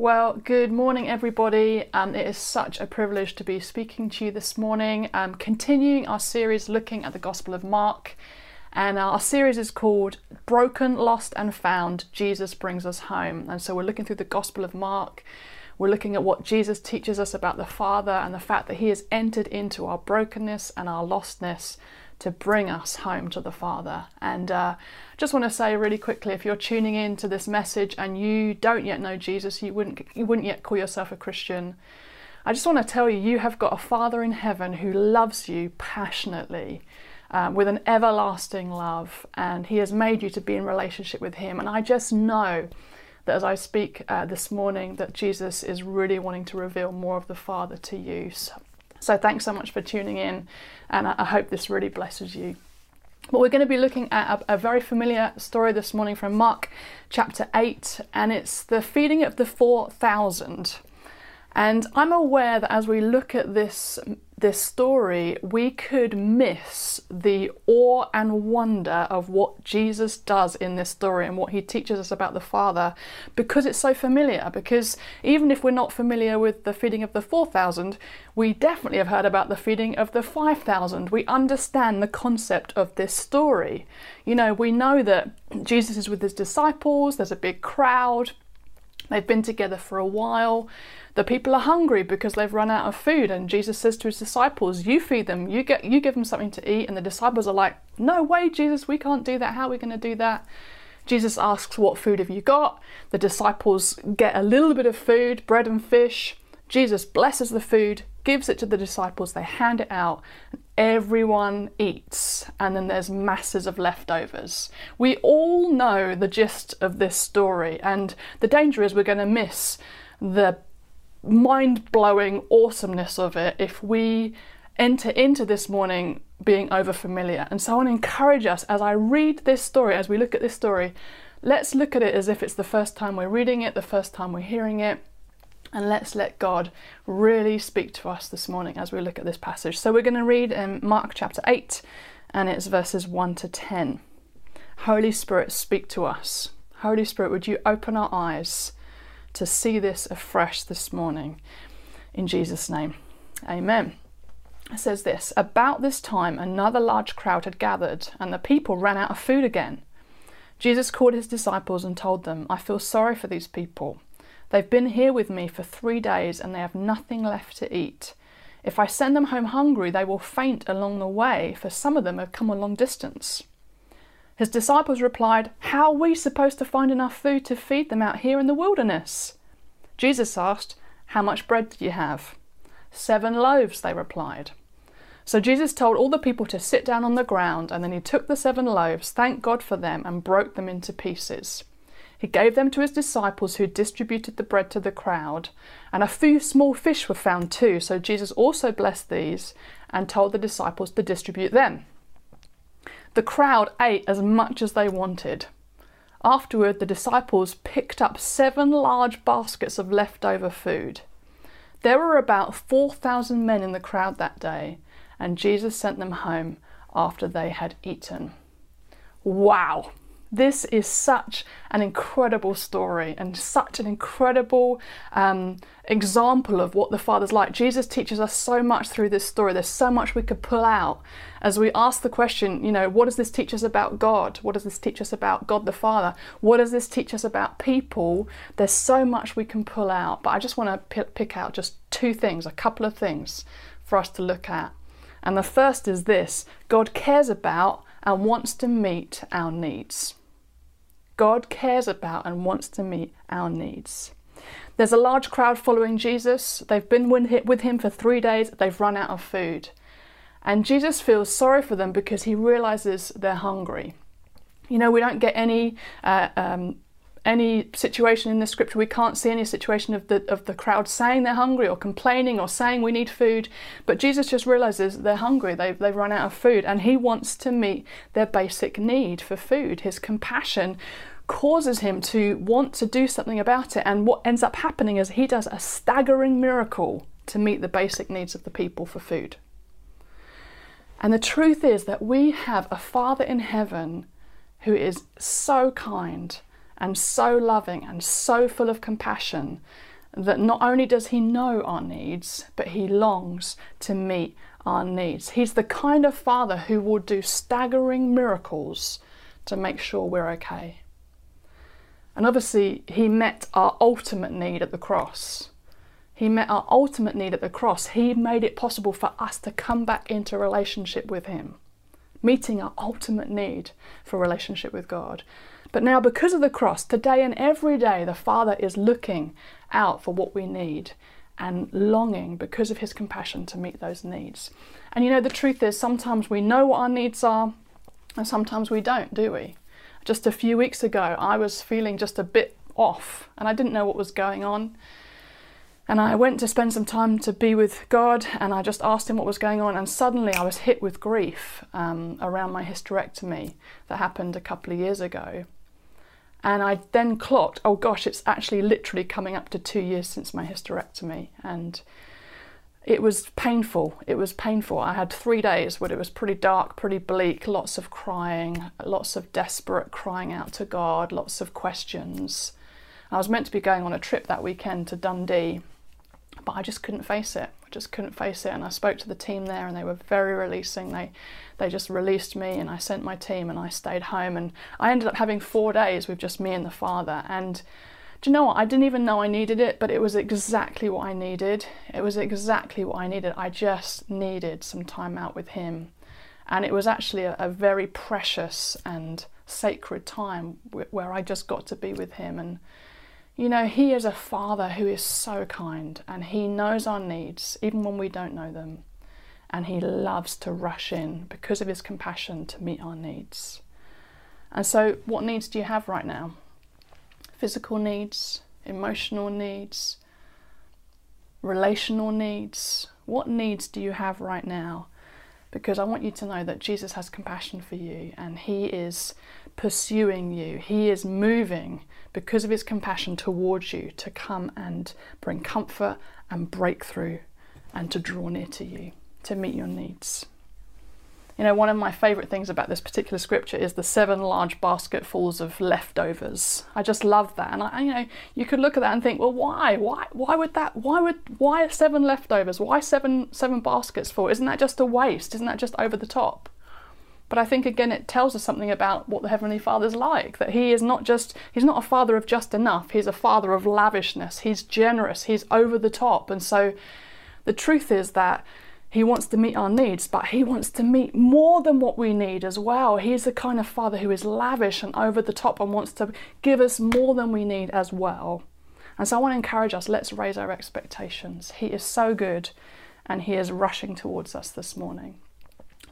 Well, good morning, everybody. Um, it is such a privilege to be speaking to you this morning, um, continuing our series looking at the Gospel of Mark. And our series is called Broken, Lost, and Found Jesus Brings Us Home. And so we're looking through the Gospel of Mark. We're looking at what Jesus teaches us about the Father and the fact that He has entered into our brokenness and our lostness to bring us home to the Father. And uh, just want to say really quickly, if you're tuning in to this message and you don't yet know Jesus, you wouldn't you wouldn't yet call yourself a Christian. I just want to tell you, you have got a Father in heaven who loves you passionately. Um, with an everlasting love, and He has made you to be in relationship with Him. And I just know that as I speak uh, this morning, that Jesus is really wanting to reveal more of the Father to you. So, so thanks so much for tuning in, and I, hope this really blesses you. But we're going to be looking at a, a, very familiar story this morning from Mark chapter 8, and it's the feeding of the 4,000. And I'm aware that as we look at this this story, we could miss the awe and wonder of what Jesus does in this story and what he teaches us about the Father because it's so familiar. Because even if we're not familiar with the feeding of the 4,000, we definitely have heard about the feeding of the 5,000. We understand the concept of this story. You know, we know that Jesus is with his disciples, there's a big crowd, they've been together for a while. The people are hungry because they've run out of food, and Jesus says to his disciples, "You feed them. You get you give them something to eat." And the disciples are like, "No way, Jesus, we can't do that. How are we going to do that?" Jesus asks, "What food have you got?" The disciples get a little bit of food, bread and fish. Jesus blesses the food, gives it to the disciples, they hand it out, and everyone eats, and then there's masses of leftovers. We all know the gist of this story, and the danger is we're going to miss the mind blowing awesomeness of it if we enter into this morning being over familiar. And so I want to encourage us as I read this story, as we look at this story, let's look at it as if it's the first time we're reading it, the first time we're hearing it. And let's let God really speak to us this morning as we look at this passage. So we're going to read in Mark chapter 8, and it's verses 1 to 10. Holy Spirit, speak to us. Holy Spirit, would you open our eyes? to see this afresh this morning. In Jesus' name, amen. It says this About this time, another large crowd had gathered, and the people ran out of food again. Jesus called his disciples and told them, I feel sorry for these people. They've been here with me for three days and they have nothing left to eat. If I send them home hungry, they will faint along the way, for some of them have come a long distance. His disciples replied, How are we supposed to find enough food to feed them out here in the wilderness? Jesus asked, How much bread do you have? Seven loaves, they replied. So Jesus told all the people to sit down on the ground, and then he took the seven loaves, thanked God for them, and broke them into pieces. He gave them to his disciples, who distributed the bread to the crowd. And a few small fish were found too, so Jesus also blessed these and told the disciples to distribute them. The crowd ate as much as they wanted. Afterward, the disciples picked up seven large baskets of leftover food. There were about 4,000 men in the crowd that day, and Jesus sent them home after they had eaten. Wow! This is such an incredible story and such an incredible um, example of what the Father's like. Jesus teaches us so much through this story. There's so much we could pull out as we ask the question, you know, what does this teach us about God? What does this teach us about God the Father? What does this teach us about people? There's so much we can pull out, but I just want to pick out just two things, a couple of things for us to look at. And the first is this God cares about and wants to meet our needs. God cares about and wants to meet our needs. There's a large crowd following Jesus. They've been with him for three days. They've run out of food. And Jesus feels sorry for them because he realizes they're hungry. You know, we don't get any uh, um, any situation in the scripture. We can't see any situation of the of the crowd saying they're hungry or complaining or saying we need food. But Jesus just realizes they're hungry. They've they've run out of food, and he wants to meet their basic need for food. His compassion causes him to want to do something about it. And what ends up happening is he does a staggering miracle to meet the basic needs of the people for food. And the truth is that we have a Father in heaven who is so kind and so loving and so full of compassion that not only does He know our needs, but He longs to meet our needs. He's the kind of Father who will do staggering miracles to make sure we're okay. And obviously, He met our ultimate need at the cross. He met our ultimate need at the cross. He made it possible for us to come back into relationship with Him, meeting our ultimate need for relationship with God. But now, because of the cross, today and every day, the Father is looking out for what we need and longing because of His compassion to meet those needs. And you know, the truth is, sometimes we know what our needs are, and sometimes we don't, do we? Just a few weeks ago, I was feeling just a bit off, and I didn't know what was going on. And I went to spend some time to be with God, and I just asked Him what was going on. And suddenly I was hit with grief um, around my hysterectomy that happened a couple of years ago. And I then clocked, oh gosh, it's actually literally coming up to two years since my hysterectomy. And it was painful. It was painful. I had three days where it was pretty dark, pretty bleak, lots of crying, lots of desperate crying out to God, lots of questions. I was meant to be going on a trip that weekend to Dundee but I just couldn't face it. I just couldn't face it. And I spoke to the team there, and they were very releasing. They they just released me, and I sent my team, and I stayed home. And I ended up having four days with just me and the father. And do you know what? I didn't even know I needed it, but it was exactly what I needed. It was exactly what I needed. I just needed some time out with him. And it was actually a, a very precious and sacred time where I just got to be with him and you know, He is a Father who is so kind and He knows our needs, even when we don't know them. And He loves to rush in because of His compassion to meet our needs. And so, what needs do you have right now? Physical needs, emotional needs, relational needs. What needs do you have right now? Because I want you to know that Jesus has compassion for you and He is pursuing you, He is moving because of his compassion towards you to come and bring comfort and breakthrough and to draw near to you to meet your needs. You know, one of my favourite things about this particular scripture is the seven large basketfuls of leftovers. I just love that, and I, you know, you could look at that and think, well, why, why, why would that? Why would, why seven leftovers? Why seven, seven baskets full? Isn't that just a waste? Isn't that just over the top? But I think again it tells us something about what the Heavenly Father's like. That He is not just, He's not a Father of just enough, He's a Father of lavishness. He's generous, He's over the top. And so the truth is that He wants to meet our needs, but He wants to meet more than what we need as well. He's the kind of Father who is lavish and over the top and wants to give us more than we need as well. And so I want to encourage us let's raise our expectations. He is so good and He is rushing towards us this morning.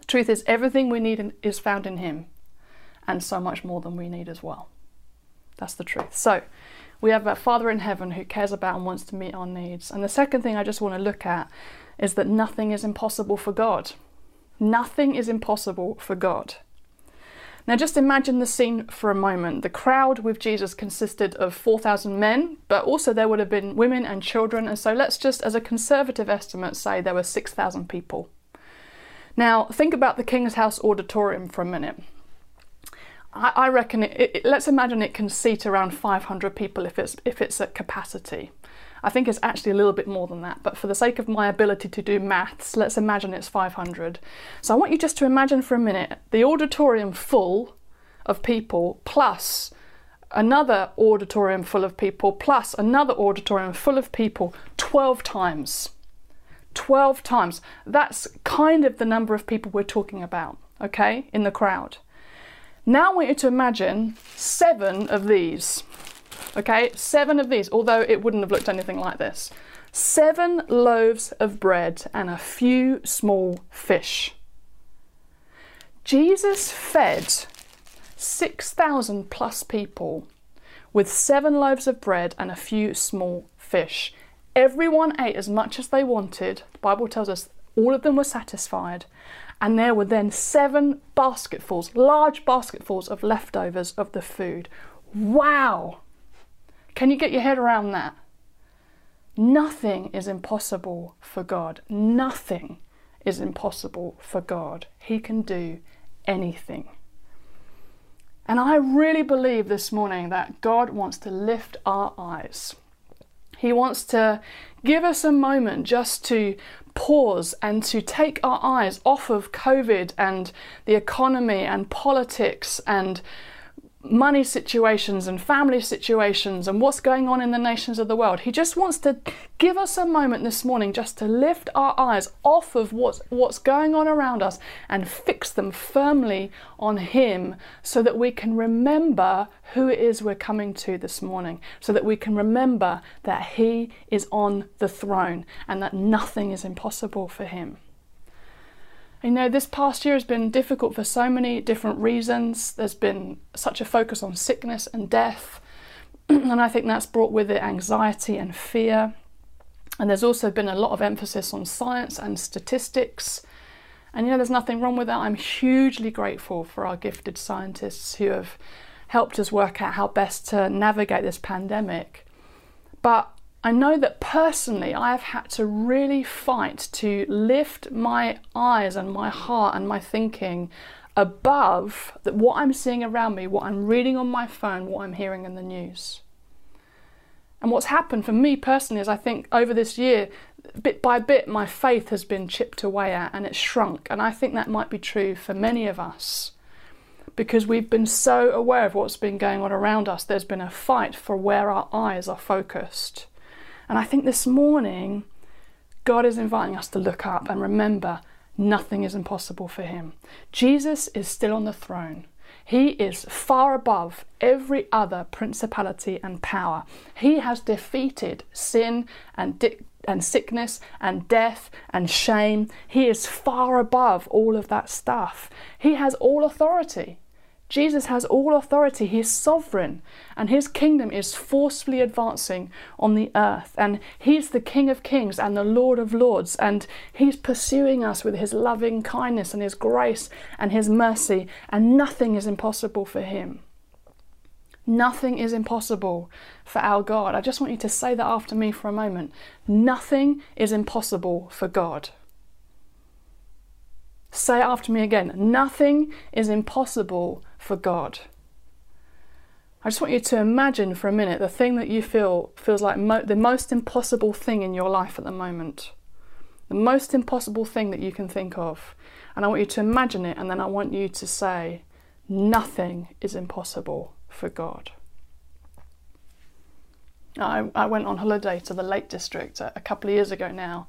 Truth is, everything we need is found in Him, and so much more than we need as well. That's the truth. So, we have a Father in heaven who cares about and wants to meet our needs. And the second thing I just want to look at is that nothing is impossible for God. Nothing is impossible for God. Now, just imagine the scene for a moment. The crowd with Jesus consisted of 4,000 men, but also there would have been women and children. And so let's just, as a conservative estimate, say there were 6,000 people. Now, think about the King's House Auditorium for a minute. I, I reckon it, it, let's imagine it can seat around 500 people if it's if it's at capacity. I think it's actually a little bit more than that, but for the sake of my ability to do maths, let's imagine it's 500. So I want you just to imagine for a minute the auditorium full of people plus another auditorium full of people plus another auditorium full of people 12 times. 12 times. That's kind of the number of people we're talking about, okay, in the crowd. Now I want you to imagine seven of these, okay, seven of these, although it wouldn't have looked anything like this. Seven loaves of bread and a few small fish. Jesus fed 6,000 plus people with seven loaves of bread and a few small fish. Everyone ate as much as they wanted. The Bible tells us all of them were satisfied. And there were then seven basketfuls, large basketfuls of leftovers of the food. Wow! Can you get your head around that? Nothing is impossible for God. Nothing is impossible for God. He can do anything. And I really believe this morning that God wants to lift our eyes. He wants to give us a moment just to pause and to take our eyes off of COVID and the economy and politics and money situations and family situations and what's going on in the nations of the world. He just wants to give us a moment this morning just to lift our eyes off of what's, what's going on around us and fix them firmly on Him so that we can remember who it is we're coming to this morning, so that we can remember that He is on the throne and that nothing is impossible for Him. You know, this past year has been difficult for so many different reasons. There's been such a focus on sickness and death, and I think that's brought with it anxiety and fear. And there's also been a lot of emphasis on science and statistics. And you know, there's nothing wrong with that. I'm hugely grateful for our gifted scientists who have helped us work out how best to navigate this pandemic. But I know that personally I have had to really fight to lift my eyes and my heart and my thinking above what I'm seeing around me, what I'm reading on my phone, what I'm hearing in the news. And what's happened for me personally is I think over this year, bit by bit, my faith has been chipped away at and it's shrunk. And I think that might be true for many of us because we've been so aware of what's been going on around us. There's been a fight for where our eyes are focused. And I think this morning, God is inviting us to look up and remember nothing is impossible for him. Jesus is still on the throne. He is far above every other principality and power. He has defeated sin and, di- and sickness and death and shame. He is far above all of that stuff. He has all authority. Jesus has all authority, he is sovereign, and his kingdom is forcefully advancing on the earth. And he's the King of kings and the Lord of lords, and he's pursuing us with his loving kindness and his grace and his mercy, and nothing is impossible for him. Nothing is impossible for our God. I just want you to say that after me for a moment. Nothing is impossible for God. Say after me again. Nothing is impossible for God. I just want you to imagine for a minute the thing that you feel feels like mo- the most impossible thing in your life at the moment. The most impossible thing that you can think of. And I want you to imagine it, and then I want you to say, Nothing is impossible for God. I, I went on holiday to the Lake District a, a couple of years ago now,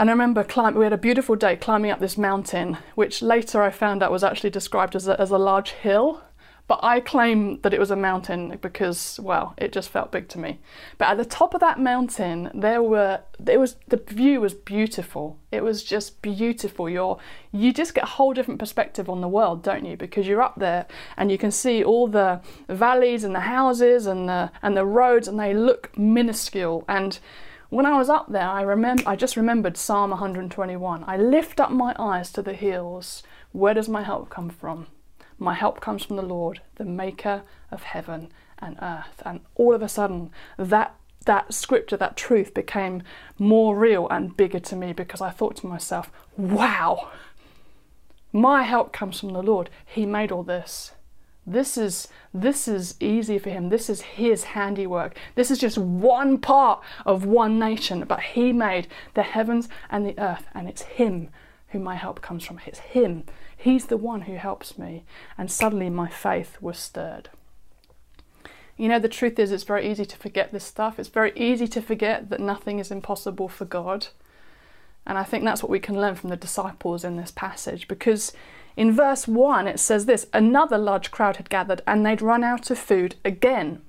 and I remember climb, we had a beautiful day climbing up this mountain, which later I found out was actually described as a, as a large hill. But I claim that it was a mountain because, well, it just felt big to me. But at the top of that mountain, there were, it was, the view was beautiful. It was just beautiful. You're, you just get a whole different perspective on the world, don't you? Because you're up there and you can see all the valleys and the houses and the, and the roads and they look minuscule. And when I was up there, I remember I just remembered Psalm 121. I lift up my eyes to the hills. Where does my help come from? My help comes from the Lord, the maker of heaven and earth. And all of a sudden, that that scripture, that truth became more real and bigger to me because I thought to myself, wow, my help comes from the Lord. He made all this. This is this is easy for him. This is his handiwork. This is just one part of one nation, but he made the heavens and the earth, and it's him who my help comes from. It's him. He's the one who helps me. And suddenly my faith was stirred. You know, the truth is, it's very easy to forget this stuff. It's very easy to forget that nothing is impossible for God. And I think that's what we can learn from the disciples in this passage because in verse 1, it says this another large crowd had gathered and they'd run out of food again.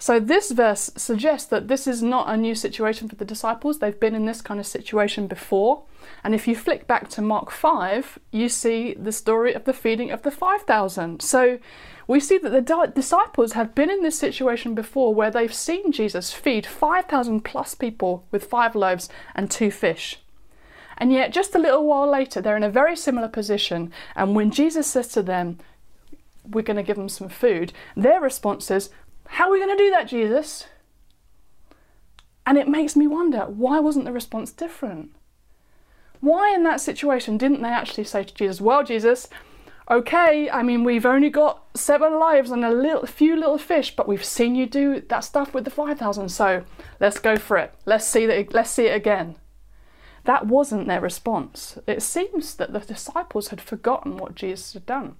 So, this verse suggests that this is not a new situation for the disciples. They've been in this kind of situation before. And if you flick back to Mark 5, you see the story of the feeding of the 5,000. So, we see that the disciples have been in this situation before where they've seen Jesus feed 5,000 plus people with five loaves and two fish. And yet, just a little while later, they're in a very similar position. And when Jesus says to them, We're going to give them some food, their response is, How are we going to do that, Jesus? And it makes me wonder why wasn't the response different? Why, in that situation, didn't they actually say to Jesus, Well, Jesus, okay, I mean, we've only got seven lives and a little, few little fish, but we've seen you do that stuff with the 5,000, so let's go for it. Let's see, that, let's see it again. That wasn't their response. It seems that the disciples had forgotten what Jesus had done.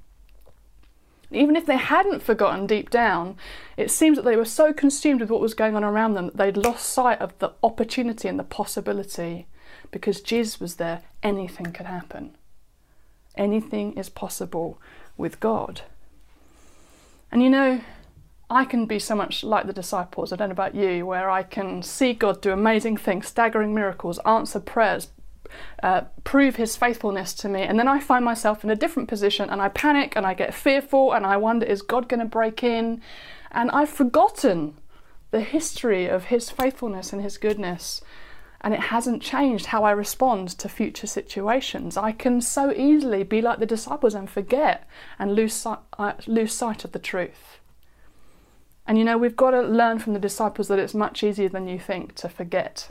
Even if they hadn't forgotten deep down, it seems that they were so consumed with what was going on around them that they'd lost sight of the opportunity and the possibility. Because Jesus was there, anything could happen. Anything is possible with God. And you know, I can be so much like the disciples, I don't know about you, where I can see God do amazing things, staggering miracles, answer prayers, uh, prove his faithfulness to me. And then I find myself in a different position and I panic and I get fearful and I wonder, is God going to break in? And I've forgotten the history of his faithfulness and his goodness. And it hasn't changed how I respond to future situations. I can so easily be like the disciples and forget and lose, uh, lose sight of the truth. And you know, we've got to learn from the disciples that it's much easier than you think to forget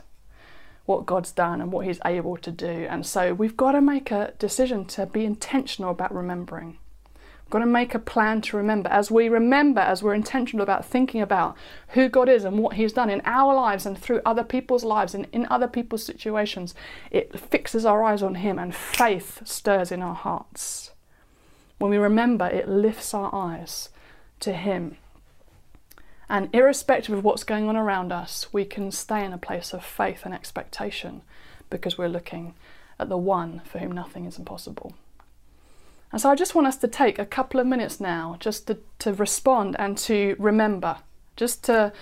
what God's done and what He's able to do. And so we've got to make a decision to be intentional about remembering. We've got to make a plan to remember. As we remember, as we're intentional about thinking about who God is and what He's done in our lives and through other people's lives and in other people's situations, it fixes our eyes on Him and faith stirs in our hearts. When we remember, it lifts our eyes to Him. And irrespective of what's going on around us, we can stay in a place of faith and expectation because we're looking at the one for whom nothing is impossible. And so I just want us to take a couple of minutes now just to, to respond and to remember, just to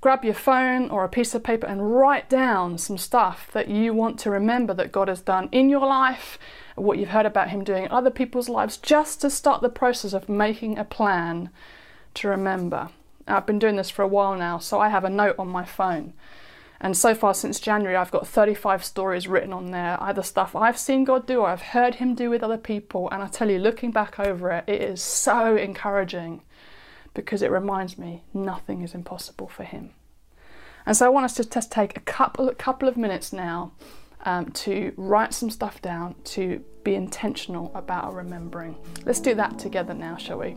grab your phone or a piece of paper and write down some stuff that you want to remember that God has done in your life, what you've heard about Him doing in other people's lives, just to start the process of making a plan to remember. I've been doing this for a while now, so I have a note on my phone. And so far since January, I've got 35 stories written on there, either stuff I've seen God do or I've heard Him do with other people. And I tell you, looking back over it, it is so encouraging because it reminds me nothing is impossible for Him. And so I want us to just take a couple, a couple of minutes now um, to write some stuff down, to be intentional about remembering. Let's do that together now, shall we?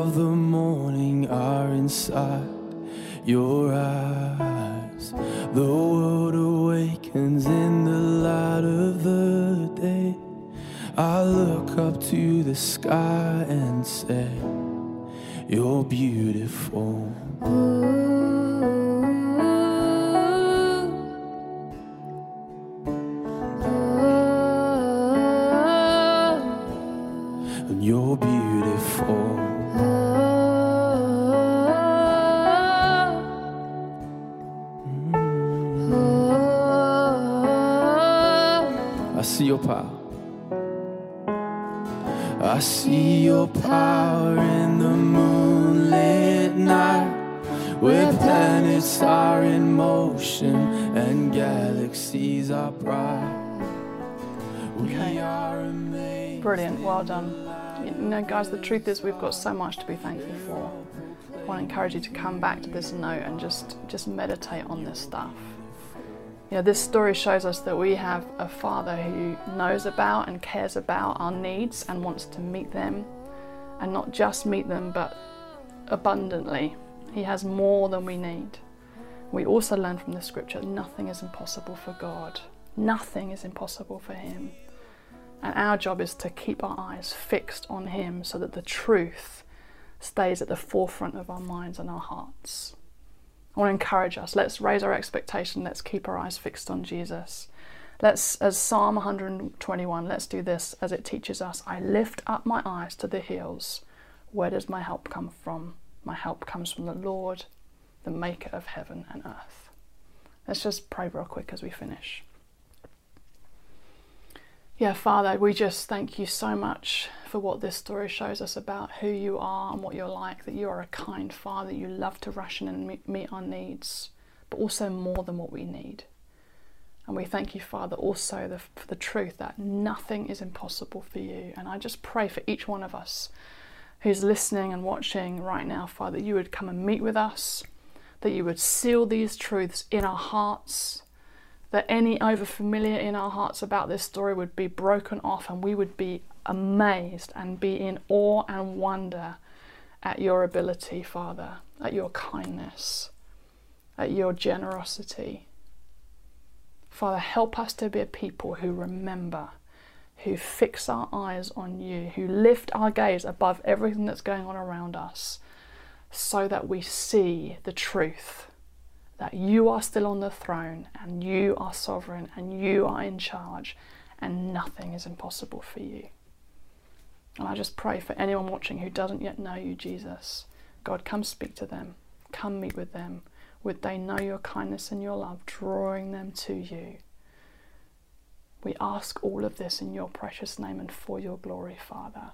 Of the morning are inside your eyes. The world awakens in the light of the day. I look up to the sky and say, You're beautiful. Power. I see your power in the moonlit night where planets are in motion and galaxies are bright. Okay. Brilliant, well done. You know, guys, the truth is we've got so much to be thankful for. I want to encourage you to come back to this note and just, just meditate on this stuff. You know, this story shows us that we have a Father who knows about and cares about our needs and wants to meet them, and not just meet them, but abundantly. He has more than we need. We also learn from the scripture nothing is impossible for God, nothing is impossible for Him. And our job is to keep our eyes fixed on Him so that the truth stays at the forefront of our minds and our hearts. I want to encourage us. Let's raise our expectation. Let's keep our eyes fixed on Jesus. Let's, as Psalm 121, let's do this as it teaches us I lift up my eyes to the hills. Where does my help come from? My help comes from the Lord, the maker of heaven and earth. Let's just pray real quick as we finish. Yeah, Father, we just thank you so much for what this story shows us about who you are and what you're like, that you are a kind Father, you love to ration and meet our needs, but also more than what we need. And we thank you, Father, also the, for the truth that nothing is impossible for you. And I just pray for each one of us who's listening and watching right now, Father, you would come and meet with us, that you would seal these truths in our hearts, that any overfamiliar in our hearts about this story would be broken off and we would be amazed and be in awe and wonder at your ability, Father, at your kindness, at your generosity. Father, help us to be a people who remember, who fix our eyes on you, who lift our gaze above everything that's going on around us, so that we see the truth that you are still on the throne and you are sovereign and you are in charge and nothing is impossible for you. And I just pray for anyone watching who doesn't yet know you, Jesus. God, come speak to them. Come meet with them. Would they know your kindness and your love, drawing them to you? We ask all of this in your precious name and for your glory, Father.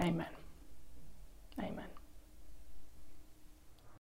Amen.